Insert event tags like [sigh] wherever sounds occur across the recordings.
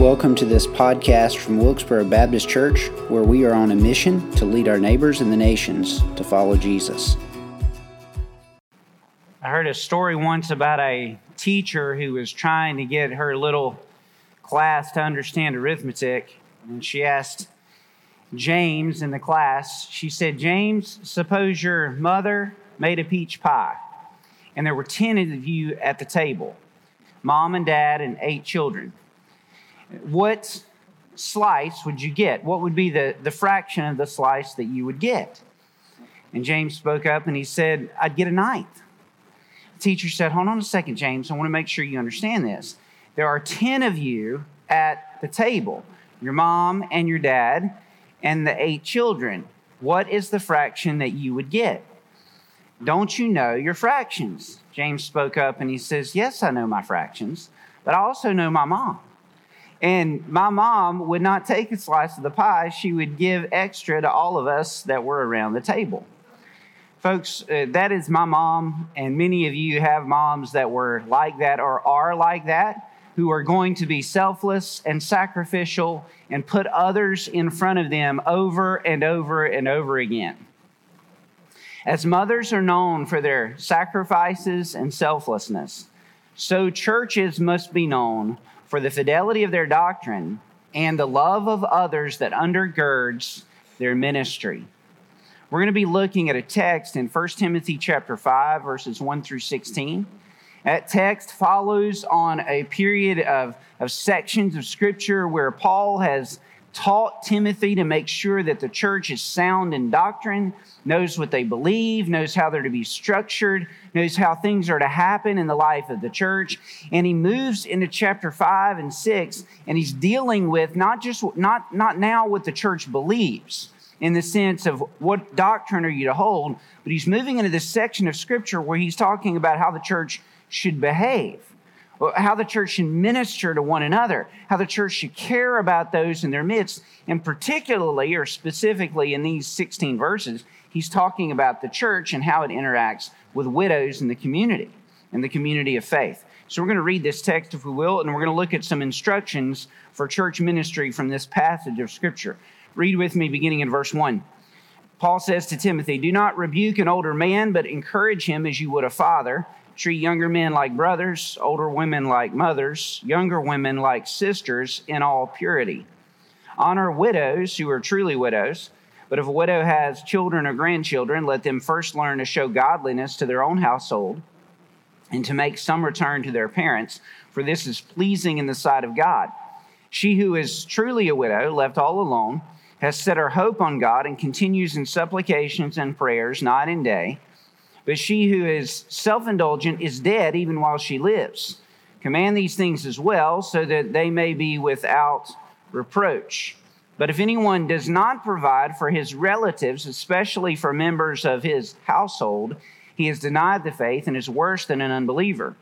Welcome to this podcast from Wilkesboro Baptist Church, where we are on a mission to lead our neighbors and the nations to follow Jesus. I heard a story once about a teacher who was trying to get her little class to understand arithmetic, and she asked James in the class, she said, James, suppose your mother made a peach pie, and there were 10 of you at the table mom and dad and eight children what slice would you get? What would be the, the fraction of the slice that you would get? And James spoke up and he said, I'd get a ninth. The teacher said, Hold on a second, James. I want to make sure you understand this. There are 10 of you at the table your mom and your dad and the eight children. What is the fraction that you would get? Don't you know your fractions? James spoke up and he says, Yes, I know my fractions, but I also know my mom. And my mom would not take a slice of the pie, she would give extra to all of us that were around the table. Folks, uh, that is my mom, and many of you have moms that were like that or are like that, who are going to be selfless and sacrificial and put others in front of them over and over and over again. As mothers are known for their sacrifices and selflessness, so churches must be known for the fidelity of their doctrine and the love of others that undergirds their ministry. We're going to be looking at a text in 1 Timothy chapter 5 verses 1 through 16. That text follows on a period of, of sections of scripture where Paul has taught Timothy to make sure that the church is sound in doctrine, knows what they believe, knows how they're to be structured, knows how things are to happen in the life of the church. And he moves into chapter 5 and 6 and he's dealing with not just not not now what the church believes in the sense of what doctrine are you to hold, but he's moving into this section of scripture where he's talking about how the church should behave how the church should minister to one another, how the church should care about those in their midst. And particularly, or specifically in these 16 verses, he's talking about the church and how it interacts with widows in the community, in the community of faith. So we're going to read this text, if we will, and we're going to look at some instructions for church ministry from this passage of Scripture. Read with me, beginning in verse 1. Paul says to Timothy, Do not rebuke an older man, but encourage him as you would a father Treat younger men like brothers, older women like mothers, younger women like sisters in all purity. Honor widows who are truly widows. But if a widow has children or grandchildren, let them first learn to show godliness to their own household and to make some return to their parents, for this is pleasing in the sight of God. She who is truly a widow, left all alone, has set her hope on God and continues in supplications and prayers night and day. But she who is self indulgent is dead even while she lives. Command these things as well, so that they may be without reproach. But if anyone does not provide for his relatives, especially for members of his household, he has denied the faith and is worse than an unbeliever.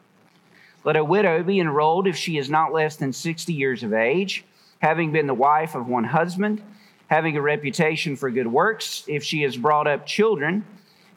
Let a widow be enrolled if she is not less than 60 years of age, having been the wife of one husband, having a reputation for good works, if she has brought up children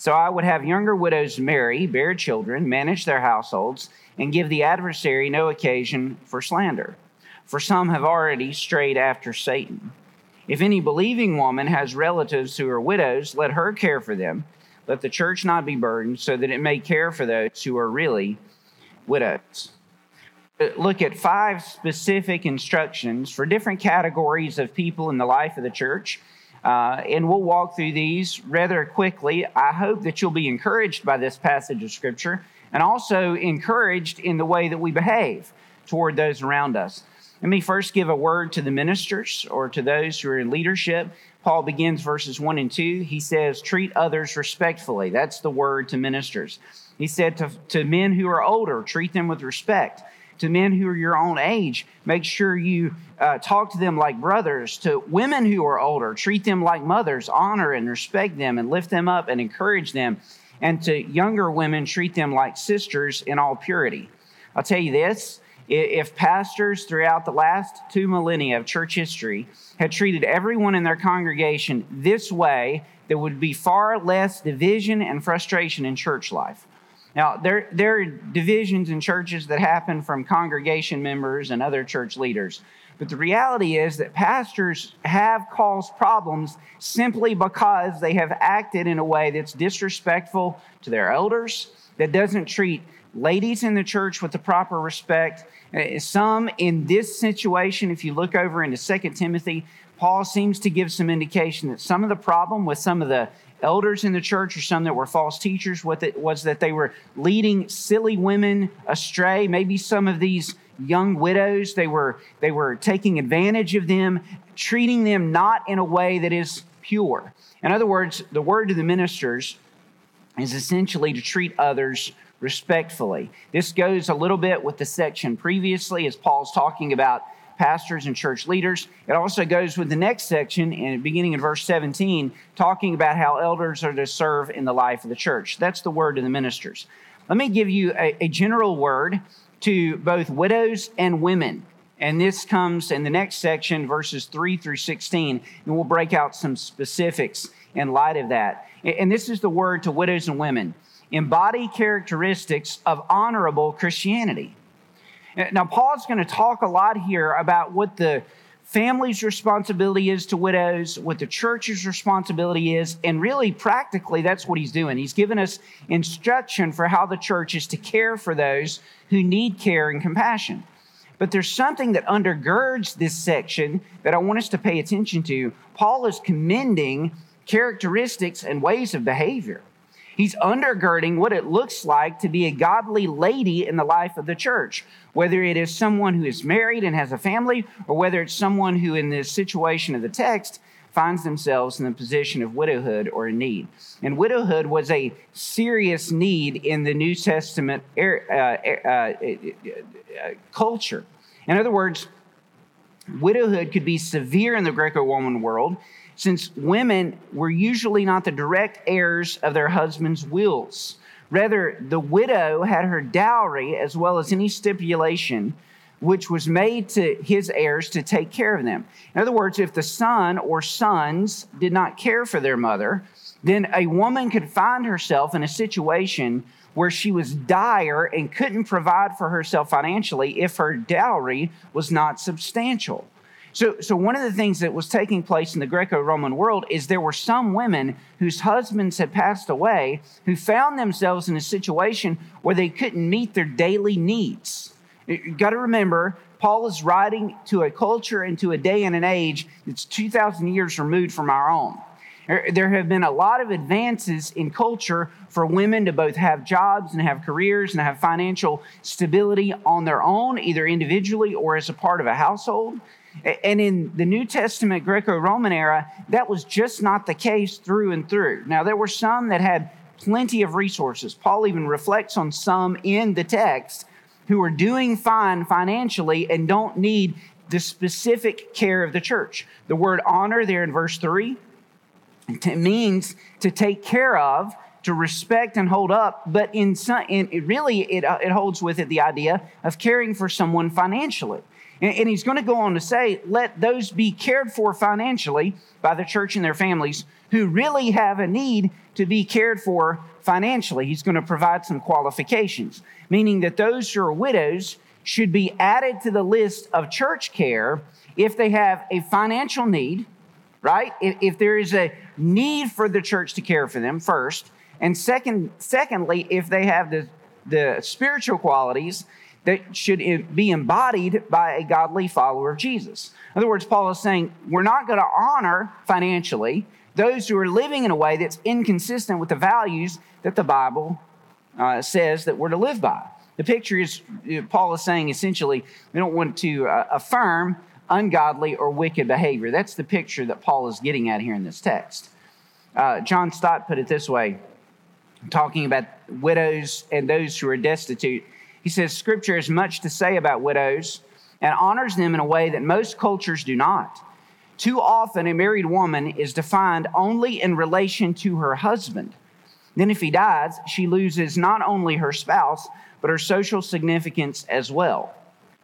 So I would have younger widows marry, bear children, manage their households, and give the adversary no occasion for slander. For some have already strayed after Satan. If any believing woman has relatives who are widows, let her care for them. Let the church not be burdened, so that it may care for those who are really widows. Look at five specific instructions for different categories of people in the life of the church uh, and we'll walk through these rather quickly. I hope that you'll be encouraged by this passage of Scripture and also encouraged in the way that we behave toward those around us. Let me first give a word to the ministers or to those who are in leadership. Paul begins verses 1 and 2. He says, Treat others respectfully. That's the word to ministers. He said to, to men who are older, treat them with respect. To men who are your own age. Make sure you uh, talk to them like brothers. To women who are older, treat them like mothers. Honor and respect them and lift them up and encourage them. And to younger women, treat them like sisters in all purity. I'll tell you this if pastors throughout the last two millennia of church history had treated everyone in their congregation this way, there would be far less division and frustration in church life. Now, there, there are divisions in churches that happen from congregation members and other church leaders. But the reality is that pastors have caused problems simply because they have acted in a way that's disrespectful to their elders, that doesn't treat ladies in the church with the proper respect. Uh, some in this situation, if you look over into Second Timothy, Paul seems to give some indication that some of the problem with some of the elders in the church or some that were false teachers was that they were leading silly women astray. Maybe some of these young widows, they were, they were taking advantage of them, treating them not in a way that is pure. In other words, the word to the ministers is essentially to treat others respectfully. This goes a little bit with the section previously as Paul's talking about pastors and church leaders. It also goes with the next section, in beginning in verse 17, talking about how elders are to serve in the life of the church. That's the word to the ministers. Let me give you a, a general word to both widows and women. And this comes in the next section, verses 3 through 16, and we'll break out some specifics in light of that. And this is the word to widows and women embody characteristics of honorable Christianity. Now, Paul's going to talk a lot here about what the family's responsibility is to widows, what the church's responsibility is, and really practically that's what he's doing. He's given us instruction for how the church is to care for those who need care and compassion. But there's something that undergirds this section that I want us to pay attention to. Paul is commending characteristics and ways of behavior. He's undergirding what it looks like to be a godly lady in the life of the church, whether it is someone who is married and has a family, or whether it's someone who, in this situation of the text, finds themselves in the position of widowhood or in need. And widowhood was a serious need in the New Testament er, uh, uh, uh, culture. In other words, widowhood could be severe in the Greco Roman world since women were usually not the direct heirs of their husband's wills. Rather, the widow had her dowry as well as any stipulation which was made to his heirs to take care of them. In other words, if the son or sons did not care for their mother, then a woman could find herself in a situation where she was dire and couldn't provide for herself financially if her dowry was not substantial. So, so one of the things that was taking place in the Greco-Roman world is there were some women whose husbands had passed away who found themselves in a situation where they couldn't meet their daily needs. You got to remember, Paul is writing to a culture and to a day and an age that's 2,000 years removed from our own. There have been a lot of advances in culture for women to both have jobs and have careers and have financial stability on their own, either individually or as a part of a household. And in the New Testament Greco Roman era, that was just not the case through and through. Now, there were some that had plenty of resources. Paul even reflects on some in the text who are doing fine financially and don't need the specific care of the church. The word honor there in verse 3 it means to take care of, to respect and hold up, but in, some, in it really it, uh, it holds with it the idea of caring for someone financially. And, he's going to go on to say, let those be cared for financially by the church and their families who really have a need to be cared for financially. He's going to provide some qualifications, meaning that those who are widows should be added to the list of church care if they have a financial need, right? If, if there is a need for the church to care for them first, and second, secondly, if they have the, the spiritual qualities that should be embodied by a godly follower of Jesus. In other words, Paul is saying we're not going to honor financially those who are living in a way that's inconsistent with the values that the Bible uh, says that we're to live by. The picture is, Paul is saying essentially, we don't want to uh, affirm ungodly or wicked behavior. That's the picture that Paul is getting at here in this text. Uh, John Stott put it this way, talking about widows and those who are destitute He says, Scripture has much to say about widows and honors them in a way that most cultures do not. Too often, a married woman is defined only in relation to her husband. Then, if he dies, she loses not only her spouse, but her social significance as well.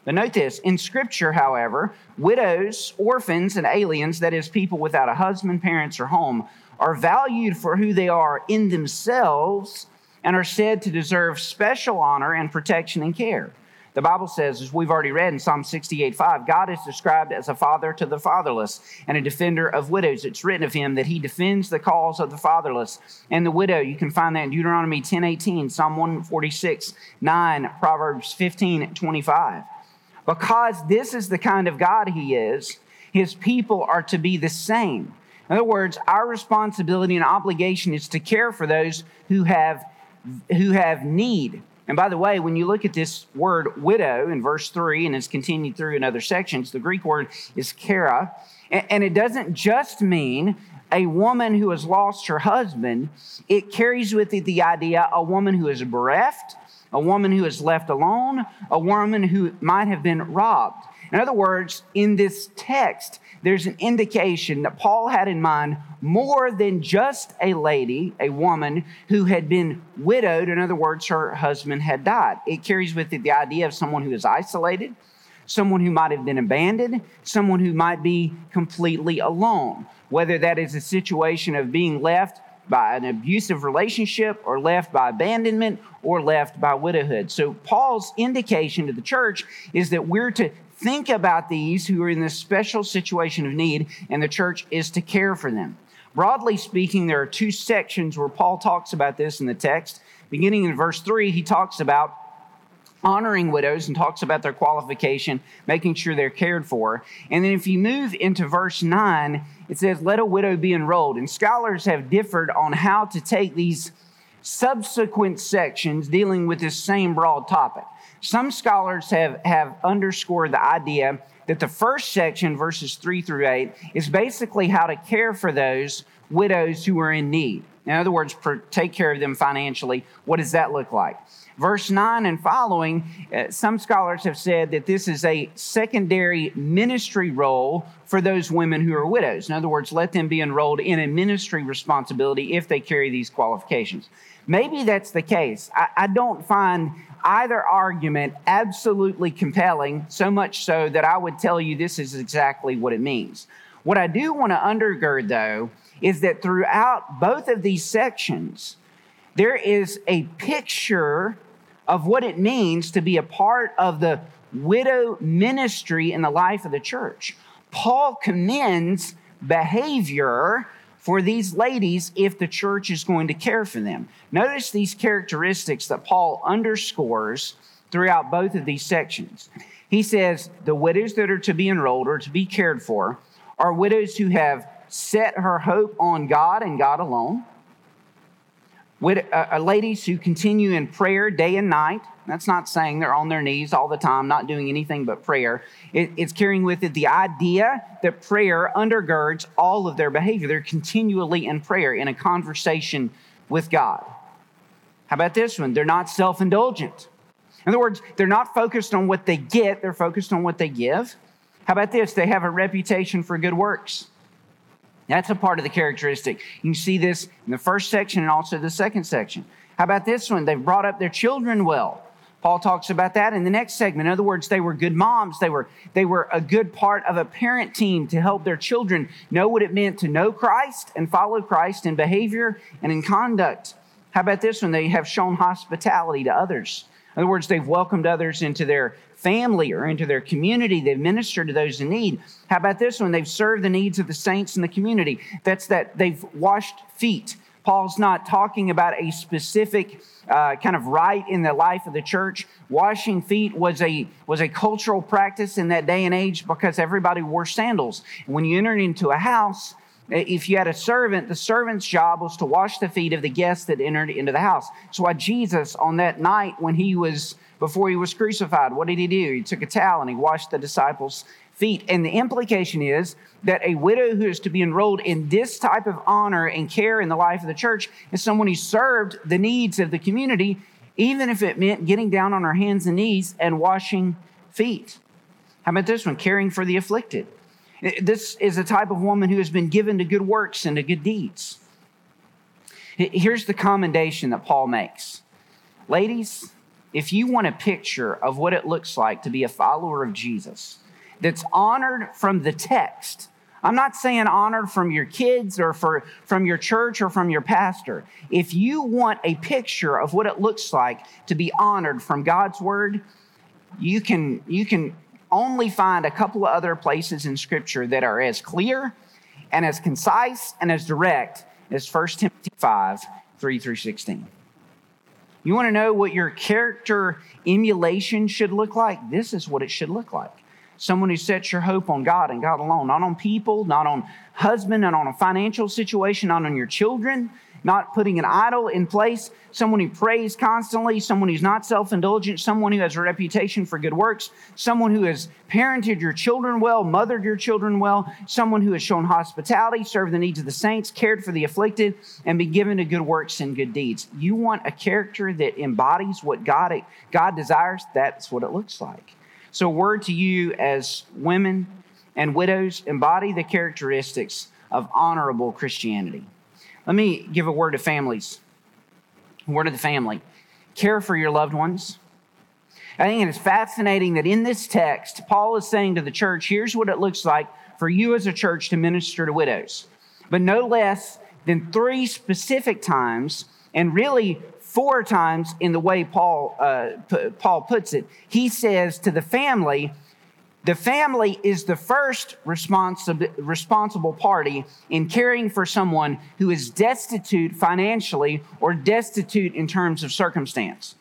But note this in Scripture, however, widows, orphans, and aliens, that is, people without a husband, parents, or home, are valued for who they are in themselves and are said to deserve special honor and protection and care. The Bible says, as we've already read in Psalm 68 5, God is described as a father to the fatherless and a defender of widows. It's written of him that he defends the cause of the fatherless and the widow. You can find that in Deuteronomy 10 18, Psalm 146 9, Proverbs 15 25. Because this is the kind of God he is, his people are to be the same. In other words, our responsibility and obligation is to care for those who have, who have need. And by the way, when you look at this word widow in verse 3, and it's continued through in other sections, the Greek word is kara. And it doesn't just mean a woman who has lost her husband, it carries with it the idea a woman who is bereft, a woman who is left alone, a woman who might have been robbed. In other words, in this text, there's an indication that Paul had in mind more than just a lady, a woman who had been widowed. In other words, her husband had died. It carries with it the idea of someone who is isolated, someone who might have been abandoned, someone who might be completely alone. Whether that is a situation of being left by an abusive relationship or left by abandonment or left by widowhood. So, Paul's indication to the church is that we're to think about these who are in this special situation of need, and the church is to care for them. Broadly speaking, there are two sections where Paul talks about this in the text. Beginning in verse 3, he talks about honoring widows and talks about their qualification, making sure they're cared for. And then if you move into verse 9, it says, Let a widow be enrolled. And scholars have differed on how to take these subsequent sections dealing with this same broad topic. Some scholars have, have underscored the idea that the first section, verses 3 through 8, is basically how to care for those widows who are in need. In other words, take care of them financially. What does that look like? Verse 9 and following, uh, some scholars have said that this is a secondary ministry role for those women who are widows. In other words, let them be enrolled in a ministry responsibility if they carry these qualifications. Maybe that's the case. I, I don't find either argument absolutely compelling, so much so that I would tell you this is exactly what it means. What I do want to undergird, though, is that throughout both of these sections, there is a picture of what it means to be a part of the widow ministry in the life of the church. Paul commends behavior for these ladies if the church is going to care for them. Notice these characteristics that Paul underscores throughout both of these sections. He says the widows that are to be enrolled or to be cared for are widows who have set her hope on God and God alone. With, uh, uh, ladies who continue in prayer day and night. That's not saying they're on their knees all the time, not doing anything but prayer. It, it's carrying with it the idea that prayer undergirds all of their behavior. They're continually in prayer, in a conversation with God. How about this one? They're not self indulgent. In other words, they're not focused on what they get, they're focused on what they give. How about this? They have a reputation for good works. That's a part of the characteristic. You see this in the first section and also the second section. How about this one? They've brought up their children well. Paul talks about that in the next segment. In other words, they were good moms. They were, they were a good part of a parent team to help their children know what it meant to know Christ and follow Christ in behavior and in conduct. How about this one? They have shown hospitality to others. In other words, they've welcomed others into their family or into their community. They've ministered to those in need. How about this one? They've served the needs of the saints in the community. That's that they've washed feet. Paul's not talking about a specific uh, kind of rite in the life of the church. Washing feet was a was a cultural practice in that day and age because everybody wore sandals. When you entered into a house, Uh, if you had a servant, the servant's job was to wash the feet of the guests that entered into the house. So why Jesus on that night when he was before he was crucified. What did he do? He took a towel and he washed the disciples' feet. And the implication is that a widow who is to be enrolled in this type of honor and care in the life of the church is someone who served the needs of the community even if it meant getting down on her hands and knees and washing feet. How about this one? Caring for the afflicted. This is a type of woman who has been given to good works and to good deeds. Here's the commendation that Paul makes Ladies, if you want a picture of what it looks like to be a follower of Jesus that's honored from the text, I'm not saying honored from your kids or for, from your church or from your pastor. If you want a picture of what it looks like to be honored from God's word, you can, you can only find a couple of other places in Scripture that are as clear and as concise and as direct as 1 Timothy 5 3 through 16. You want to know what your character emulation should look like? This is what it should look like. Someone who sets your hope on God and God alone, not on people, not on husband, not on a financial situation, not on your children, not putting an idol in place, someone who prays constantly, someone who's not self indulgent, someone who has a reputation for good works, someone who has parented your children well, mothered your children well, someone who has shown hospitality, served the needs of the saints, cared for the afflicted, and been given to good works and good deeds. You want a character that embodies what God, God desires? That's what it looks like. So, word to you as women and widows embody the characteristics of honorable Christianity. Let me give a word to families. Word to the family. Care for your loved ones. I think it is fascinating that in this text, Paul is saying to the church, here's what it looks like for you as a church to minister to widows. But no less than three specific times, and really four times in the way Paul, uh, Paul puts it, he says to the family, the family is the first responsible, party in caring for someone who is destitute financially or destitute in terms of circumstance.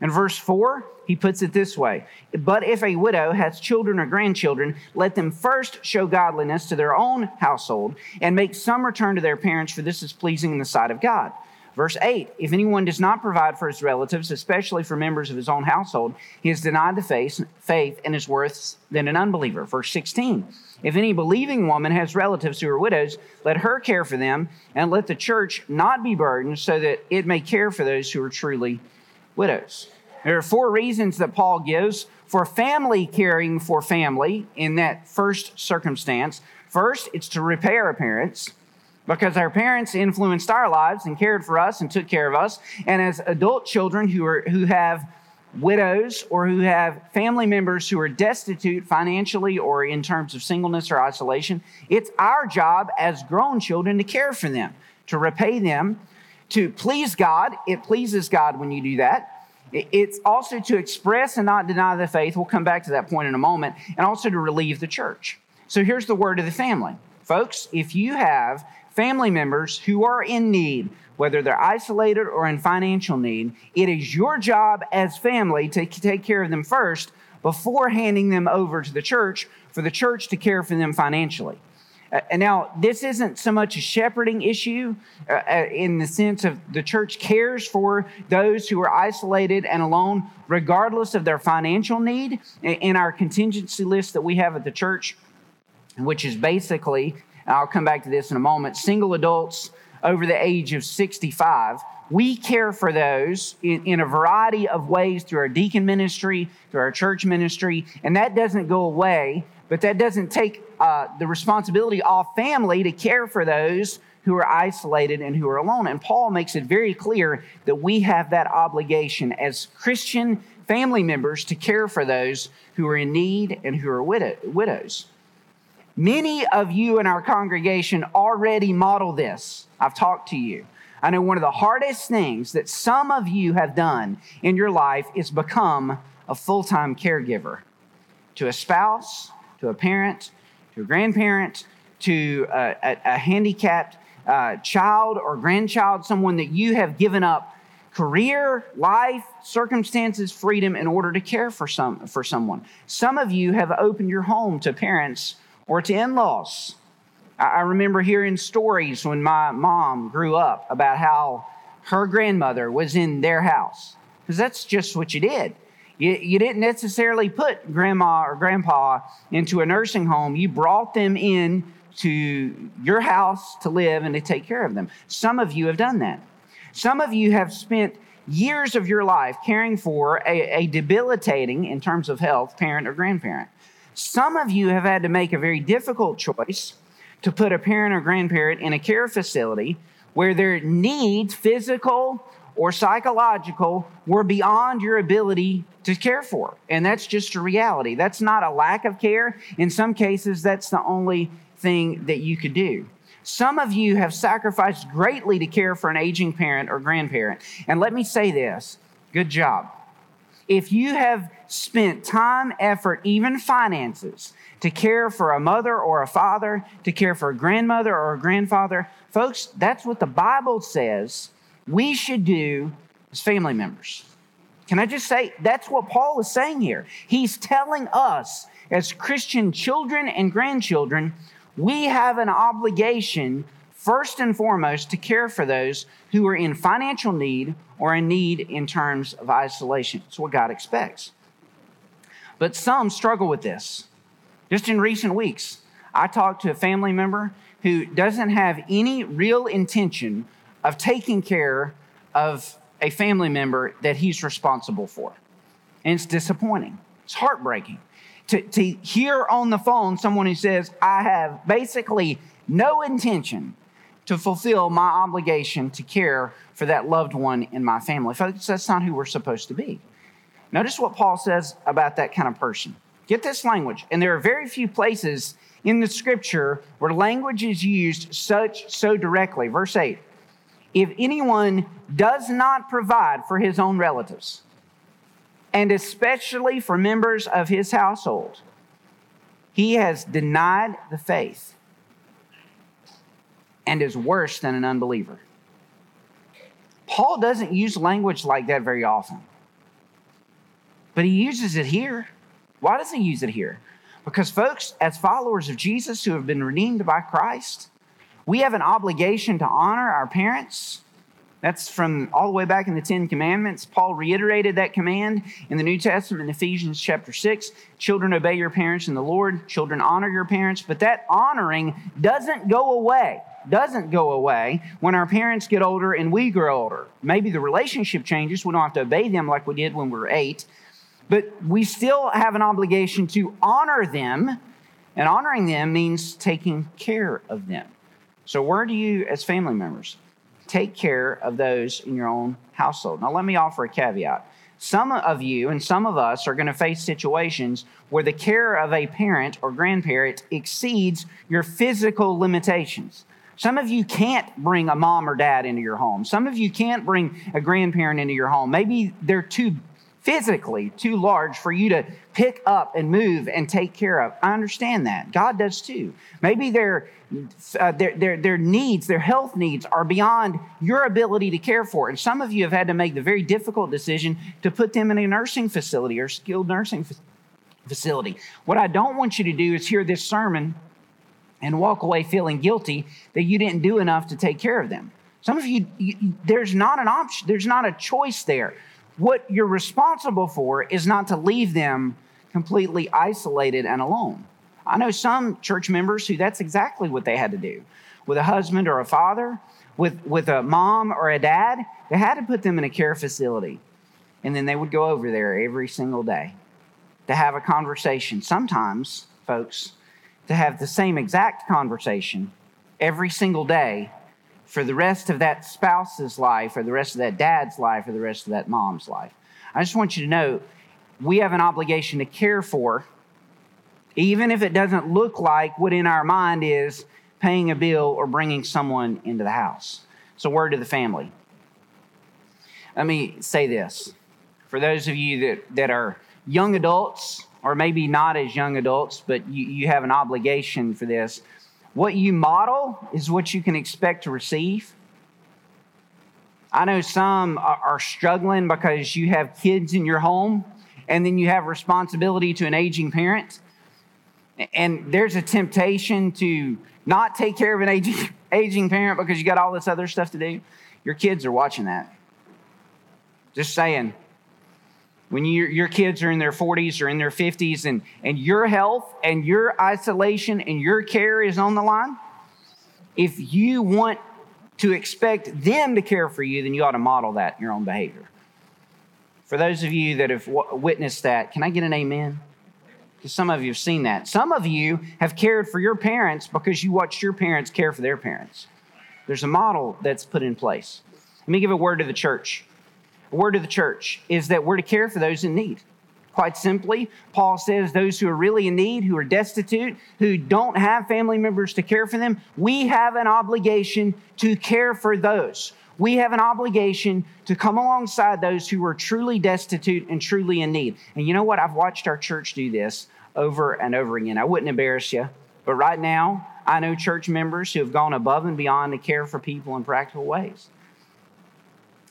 In verse 4, he puts it this way But if a widow has children or grandchildren, let them first show godliness to their own household and make some return to their parents, for this is pleasing in the sight of God. Verse 8 If anyone does not provide for his relatives, especially for members of his own household, he has denied the faith, faith and is worse than an unbeliever. Verse 16 If any believing woman has relatives who are widows, let her care for them, and let the church not be burdened, so that it may care for those who are truly widows. There are four reasons that Paul gives for family caring for family in that first circumstance. First, it's to repair appearance. Because our parents influenced our lives and cared for us and took care of us. And as adult children who, are, who have widows or who have family members who are destitute financially or in terms of singleness or isolation, it's our job as grown children to care for them, to repay them, to please God. It pleases God when you do that. It's also to express and not deny the faith. We'll come back to that point in a moment, and also to relieve the church. So here's the word of the family. Folks, if you have family members who are in need, whether they're isolated or in financial need, it is your job as family to take care of them first before handing them over to the church for the church to care for them financially. Uh, and now, this isn't so much a shepherding issue uh, uh, in the sense of the church cares for those who are isolated and alone, regardless of their financial need. In our contingency list that we have at the church, which is basically I'll come back to this in a moment, single adults over the age of 65. We care for those in, in, a variety of ways through our deacon ministry, through our church ministry, and that doesn't go away, but that doesn't take uh, the responsibility off family to care for those who are isolated and who are alone. And Paul makes it very clear that we have that obligation as Christian family members to care for those who are in need and who are widow- widows. Many of you in our congregation already model this. I've talked to you. I know one of the hardest things that some of you have done in your life is become a full time caregiver to a spouse, to a parent, to a grandparent, to a, a, a handicapped uh, child or grandchild, someone that you have given up career, life, circumstances, freedom in order to care for some for someone. Some of you have opened your home to parents or to in laws. I remember hearing stories when my mom grew up about how her grandmother was in their house, because that's just what you did. You, you didn't necessarily put grandma or grandpa into a nursing home, you brought them in to your house to live and to take care of them. Some of you have done that. Some of you have spent years of your life caring for a, a debilitating, in terms of health, parent or grandparent. Some of you have had to make a very difficult choice to put a parent or grandparent in a care facility where their needs, physical or psychological, were beyond your ability to care for. And that's just a reality. That's not a lack of care. In some cases, that's the only thing that you could do. Some of you have sacrificed greatly to care for an aging parent or grandparent. And let me say this good job. If you have spent time, effort, even finances to care for a mother or a father, to care for a grandmother or a grandfather, folks, that's what the Bible says we should do as family members. Can I just say that's what Paul is saying here? He's telling us as Christian children and grandchildren, we have an obligation, first and foremost, to care for those who are in financial need or in need in terms of isolation. It's what God expects. But some struggle with this. Just in recent weeks, I talked to a family member who doesn't have any real intention of taking care of a family member that he's responsible for. And it's disappointing. It's heartbreaking to, to hear on the phone someone who says, I have basically no intention to fulfill my obligation to care for that loved one in my family. Folks, that's not who we're supposed to be. Notice what Paul says about that kind of person. Get this language, and there are very few places in the scripture where language is used such so directly. Verse 8 if anyone does not provide for his own relatives, and especially for members of his household, he has denied the faith and is worse than an unbeliever. Paul doesn't use language like that very often, but he uses it here. Why does he use it here? Because, folks, as followers of Jesus who have been redeemed by Christ, we have an obligation to honor our parents. That's from all the way back in the Ten Commandments. Paul reiterated that command in the New Testament in Ephesians chapter 6. Children, obey your parents in the Lord. Children, honor your parents. But that honoring doesn't go away, doesn't go away when our parents get older and we grow older. Maybe the relationship changes. We don't have to obey them like we did when we were eight. But we still have an obligation to honor them. And honoring them means taking care of them. So, where do you, as family members, take care of those in your own household? Now, let me offer a caveat. Some of you and some of us are going to face situations where the care of a parent or grandparent exceeds your physical limitations. Some of you can't bring a mom or dad into your home. Some of you can't bring a grandparent into your home. Maybe they're too physically too large for you to pick up and move and take care of. I understand that. God does too. Maybe their, uh, their, their, their needs, their health needs, are beyond your ability to care for. And some of you have had to make the very difficult decision to put them in a nursing facility or skilled nursing facility. What I don't want you to do is hear this sermon and walk away feeling guilty that you didn't do enough to take care of them. Some of you, you there's not an option, there's not a choice there what you're responsible for is not to leave them completely isolated and alone. I know some church members who that's exactly what they had to do with a husband or a father, with, with a mom or a dad. They had to put them in a care facility. And then they would go over there every single day to have a conversation. Sometimes, folks, to have the same exact conversation every single day for the rest of that spouse's life, or the rest of that dad's life, or the rest of that mom's life. I just want you to know we have an obligation to care for, even if it doesn't look like what in our mind is paying a bill or bringing someone into the house. So, word to the family. Let me say this for those of you that, that are young adults, or maybe not as young adults, but you, you have an obligation for this. What you model is what you can expect to receive. I know some are struggling because you have kids in your home and then you have responsibility to an aging parent. And there's a temptation to not take care of an aging, [laughs] aging parent because you got all this other stuff to do. Your kids are watching that. Just saying when you, your kids are in their 40s or in their 50s and, and your health and your isolation and your care is on the line, if you want to expect them to care for you, then you ought to model that in your own behavior. For those of you that have witnessed that, can I get an amen? Because some of you have seen that. Some of you have cared for your parents because you watched your parents care for their parents. There's a model that's put in place. Let me give a word to the church. Word of the church is that we're to care for those in need. Quite simply, Paul says those who are really in need, who are destitute, who don't have family members to care for them, we have an obligation to care for those. We have an obligation to come alongside those who are truly destitute and truly in need. And you know what? I've watched our church do this over and over again. I wouldn't embarrass you, but right now, I know church members who have gone above and beyond to care for people in practical ways.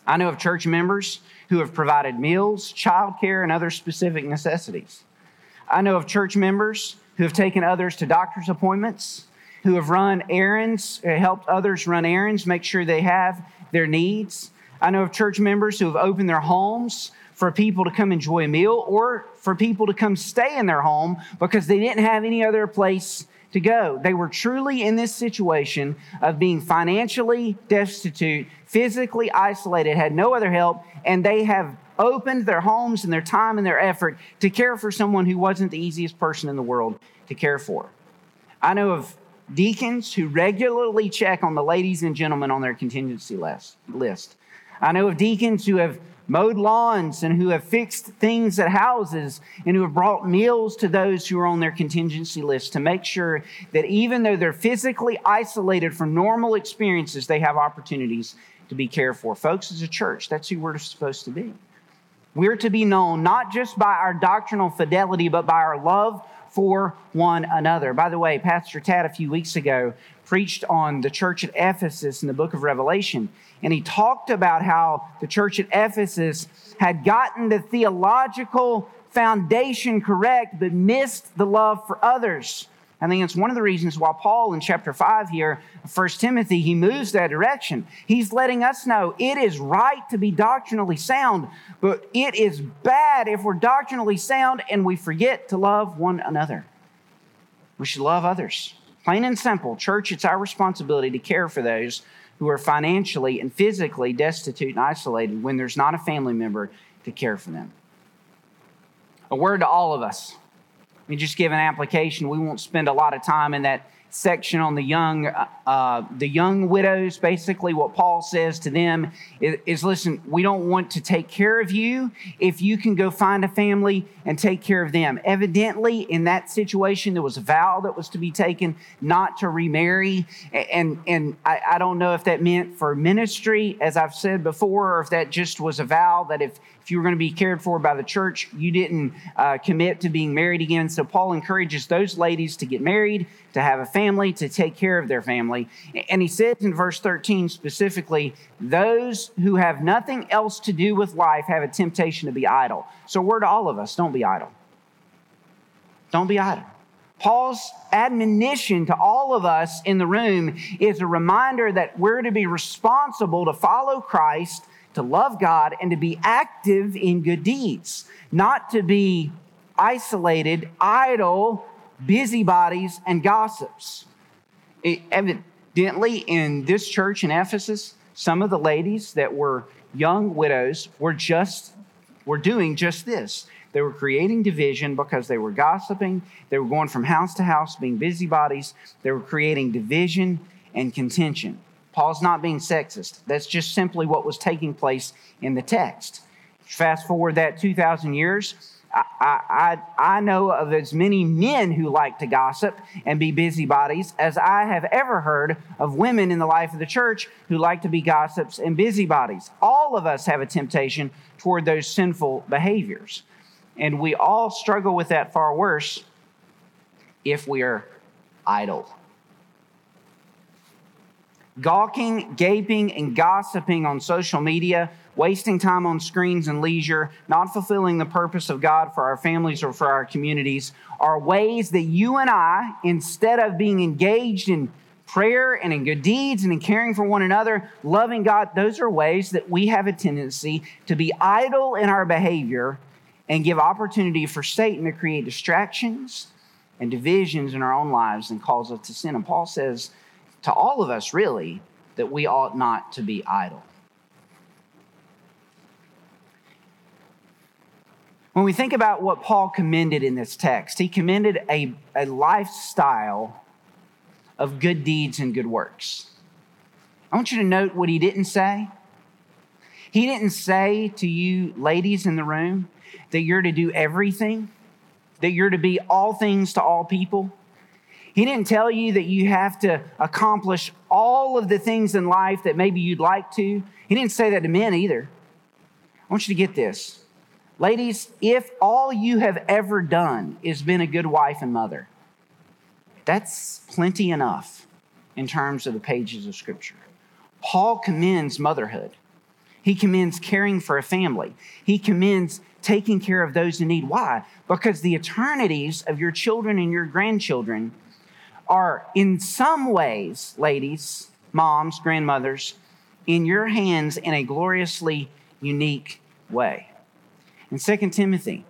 I know of church members who have provided meals, childcare, and other specific necessities. I know of church members who have taken others to doctor's appointments, who have run errands, uh, helped others run errands, make sure they have their needs. I know of church members who have opened their homes for people to come enjoy a meal or for people to come stay in their home because they didn't have any other place to go. They were truly in this situation of being financially destitute, physically isolated, had no other help, and they have opened their homes and their time and their effort to care for someone who wasn't the easiest person in the world to care for. I know of deacons who regularly check on the ladies and gentlemen on their contingency list. I know of deacons who have mowed lawns and who have fixed things at houses and who have brought meals to those who are on their contingency list to make sure that even though they're physically isolated from normal experiences, they have opportunities to be cared for. Folks, as a church, that's who we're supposed to be. We're to be known not just by our doctrinal fidelity, but by our love for one another. By the way, Pastor Tad a few weeks ago preached on the church at Ephesus in the book of Revelation. And he talked about how the church at Ephesus had gotten the theological foundation correct, but missed the love for others. I think it's one of the reasons why Paul in chapter 5 here, 1 Timothy, he moves that direction. He's letting us know it is right to be doctrinally sound, but it is bad if we're doctrinally sound and we forget to love one another. We should love others. Plain and simple, church, it's our responsibility to care for those who are financially and physically destitute and isolated when there's not a family member to care for them. A word to all of us me just give an application. We won't spend a lot of time in that section on the young, uh, the young widows. Basically, what Paul says to them is, is, listen, we don't want to take care of you if you can go find a family and take care of them. Evidently, in that situation, there was a vow that was to be taken not to remarry, and and I, I don't know if that meant for ministry, as I've said before, or if that just was a vow that if if you were going to be cared for by the church, you didn't uh, commit to being married again. So Paul encourages those ladies to get married, to have a family, to take care of their family. And he says in verse 13 specifically, those who have nothing else to do with life have a temptation to be idle. So, word to all of us don't be idle. Don't be idle. Paul's admonition to all of us in the room is a reminder that we're to be responsible to follow Christ to love God and to be active in good deeds, not to be isolated, idle, busybodies, and gossips. It, evidently, in this church in Ephesus, some of the ladies that were young widows were just were doing just this. They were creating division because they were gossiping. They were going from house to house, being busybodies. They were creating division and contention. Paul's not being sexist. That's just simply what was taking place in the text. Fast forward that 2,000 years, I, I, I know of as many men who like to gossip and be busybodies as I have ever heard of women in the life of the church who like to be gossips and busybodies. All of us have a temptation toward those sinful behaviors. And we all struggle with that far worse if we are idle gawking, gaping, and gossiping on social media, wasting time on screens and leisure, not fulfilling the purpose of God for our families or for our communities, are ways that you and I, instead of being engaged in prayer and in good deeds and in caring for one another, loving God, those are ways that we have a tendency to be idle in our behavior and give opportunity for Satan to create distractions and divisions in our own lives and cause us to sin. And Paul says, to all of us, really, that we ought not to be idle. When we think about what Paul commended in this text, he commended a, a lifestyle of good deeds and good works. I want you to note what he didn't say. He didn't say to you, ladies in the room, that you're to do everything, that you're to be all things to all people. He didn't tell you that you have to accomplish all of the things in life that maybe you'd like to. He didn't say that to men either. I want you to get this. Ladies, if all you have ever done is been a good wife and mother, that's plenty enough in terms of the pages of Scripture. Paul commends motherhood. He commends caring for a family. He commends taking care of those in need. Why? Because the eternities of your children and your grandchildren are, in some ways, ladies, moms, grandmothers, in your hands in a gloriously unique way. In 2 Timothy,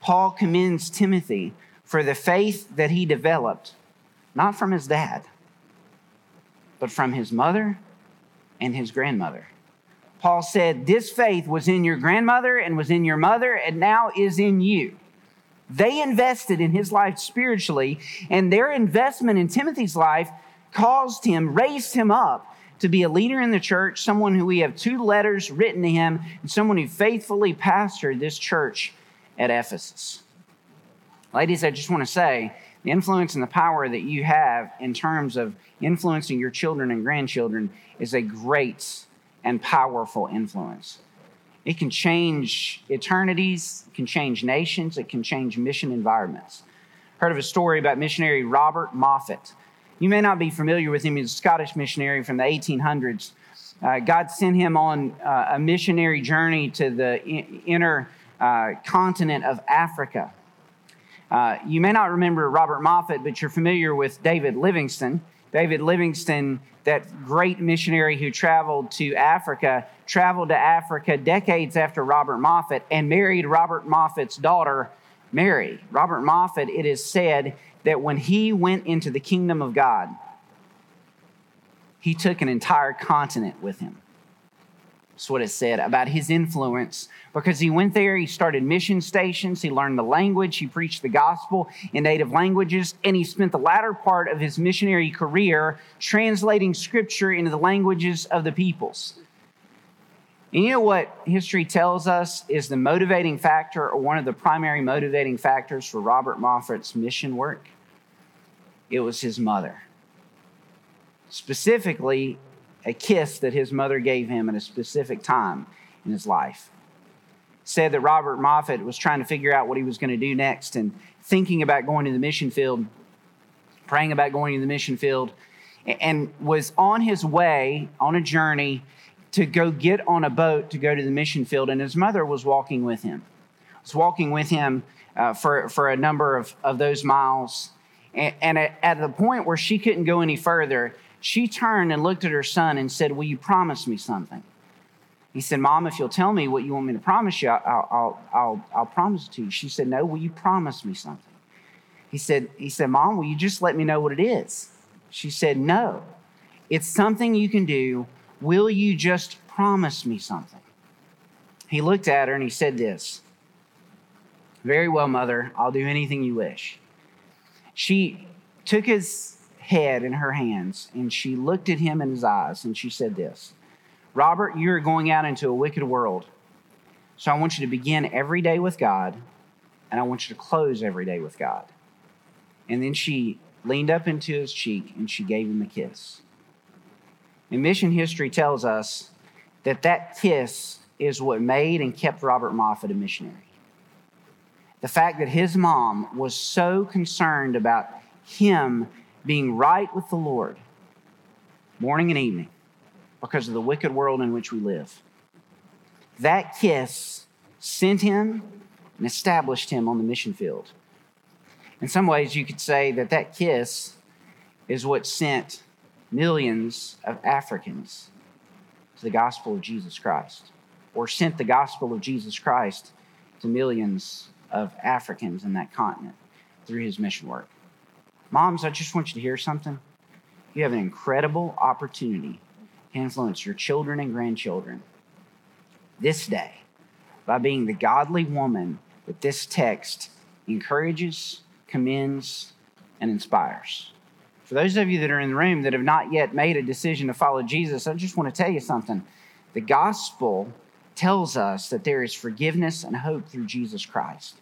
Paul commends Timothy for the faith that he developed, not from his dad, but from his mother and his grandmother. Paul said, This faith was in your grandmother and was in your mother and now is in you. They invested in his life spiritually, and their investment in Timothy's life caused him, raised him up to be a leader in the church, someone who we have two letters written to him, and someone who faithfully pastored this church at Ephesus. Ladies, I just want to say the influence and the power that you have in terms of influencing your children and grandchildren is a great and powerful influence. It can change eternities, it can change nations, it can change mission environments. Heard of a story about missionary Robert Moffat. You may not be familiar with him. He's a Scottish missionary from the 1800s. Uh, God sent him on uh, a missionary journey to the inner uh, continent of Africa. Uh, you may not remember Robert Moffat, but you're familiar with David Livingstone. David Livingstone, that great missionary who traveled to Africa, traveled to Africa decades after Robert Moffat and married Robert Moffat's daughter, Mary. Robert Moffat, it is said, that when he went into the kingdom of God, he took an entire continent with him. That's what it said about his influence. Because he went there, he started mission stations, he learned the language, he preached the gospel in native languages, and he spent the latter part of his missionary career translating scripture into the languages of the peoples. And you know what history tells us is the motivating factor, or one of the primary motivating factors for Robert Moffat's mission work? it was his mother. Specifically, a kiss that his mother gave him at a specific time in his life. Said that Robert Moffat was trying to figure out what he was going to do next and thinking about going to the mission field, praying about going to the mission field, and was on his way on a journey to go get on a boat to go to the mission field. And his mother was walking with him, was walking with him uh, for, for a number of, of those miles and, at, the point where she couldn't go any further, she turned and looked at her son and said, Will you promise me something? He said, Mom, if you'll tell me what you want me to promise you, I'll, I'll, I'll, I'll promise it to you. She said, No, will you promise me something? He said, he said, Mom, will you just let me know what it is? She said, No. It's something you can do. Will you just promise me something? He looked at her and he said this Very well, mother, I'll do anything you wish. She took his head in her hands and she looked at him in his eyes and she said this Robert, you're going out into a wicked world. So I want you to begin every day with God and I want you to close every day with God. And then she leaned up into his cheek and she gave him a kiss. And mission history tells us that that kiss is what made and kept Robert Moffat a missionary the fact that his mom was so concerned about him being right with the Lord morning and evening because of the wicked world in which we live. That kiss sent him and established him on the mission field. In some ways, you could say that that kiss is what sent millions of Africans to the gospel of Jesus Christ, or sent the gospel of Jesus Christ to millions of Africans in that continent through his mission work. Moms, I just want you to hear something. You have an incredible opportunity to influence your children and grandchildren this day by being the godly woman that this text encourages, commends, and inspires. For those of you that are in the room that have not yet made a decision to follow Jesus, I just want to tell you something. The gospel tells us that there is forgiveness and hope through Jesus Christ.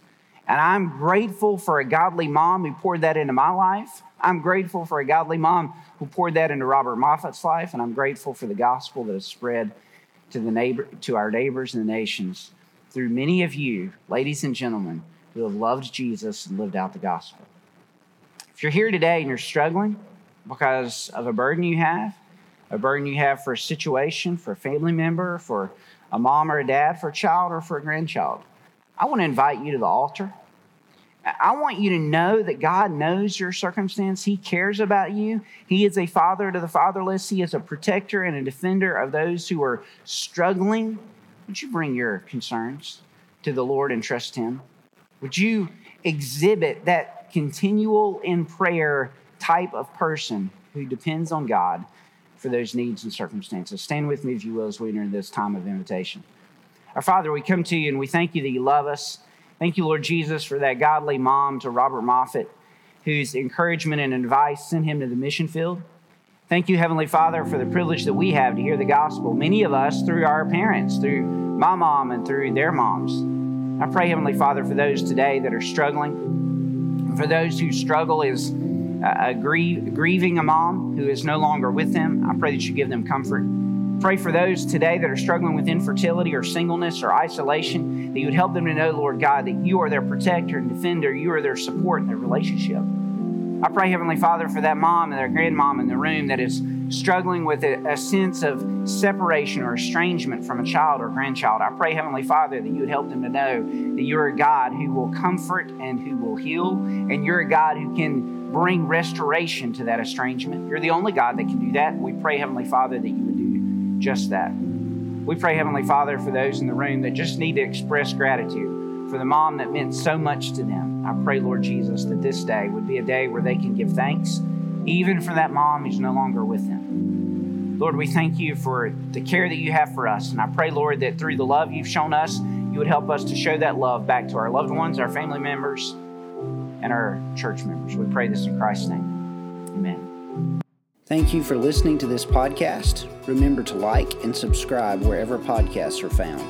And I'm grateful for a godly mom who poured that into my life. I'm grateful for a godly mom who poured that into Robert Moffat's life. And I'm grateful for the gospel that has spread to, the neighbor, to our neighbors and the nations through many of you, ladies and gentlemen, who have loved Jesus and lived out the gospel. If you're here today and you're struggling because of a burden you have, a burden you have for a situation, for a family member, for a mom or a dad, for a child or for a grandchild, I want to invite you to the altar. I want you to know that God knows your circumstance. He cares about you. He is a father to the fatherless. He is a protector and a defender of those who are struggling. Would you bring your concerns to the Lord and trust Him? Would you exhibit that continual in prayer type of person who depends on God for those needs and circumstances? Stand with me, if you will, as we enter this time of invitation. Our Father, we come to you and we thank you that you love us. Thank you, Lord Jesus, for that godly mom to Robert Moffat, whose encouragement and advice sent him to the mission field. Thank you, Heavenly Father, for the privilege that we have to hear the gospel. Many of us through our parents, through my mom and through their moms. I pray, Heavenly Father, for those today that are struggling, for those whose struggle is uh, grieving a mom who is no longer with them. I pray that you give them comfort. Pray for those today that are struggling with infertility or singleness or isolation, that you would help them to know, Lord God, that you are their protector and defender. You are their support in their relationship. I pray, Heavenly Father, for that mom and their grandmom in the room that is struggling with a, a, sense of separation or estrangement from a child or grandchild. I pray, Heavenly Father, that you would help them to know that you're a God who will comfort and who will heal, and you're a God who can bring restoration to that estrangement. You're the only God that can do that. We pray, Heavenly Father, that you would just that. We pray, Heavenly Father, for those in the room that just need to express gratitude for the mom that meant so much to them. I pray, Lord Jesus, that this day would be a day where they can give thanks, even for that mom who's no longer with them. Lord, we thank you for the care that you have for us. And I pray, Lord, that through the love you've shown us, you would help us to show that love back to our loved ones, our family members, and our church members. We pray this in Christ's name. Thank you for listening to this podcast. Remember to like and subscribe wherever podcasts are found.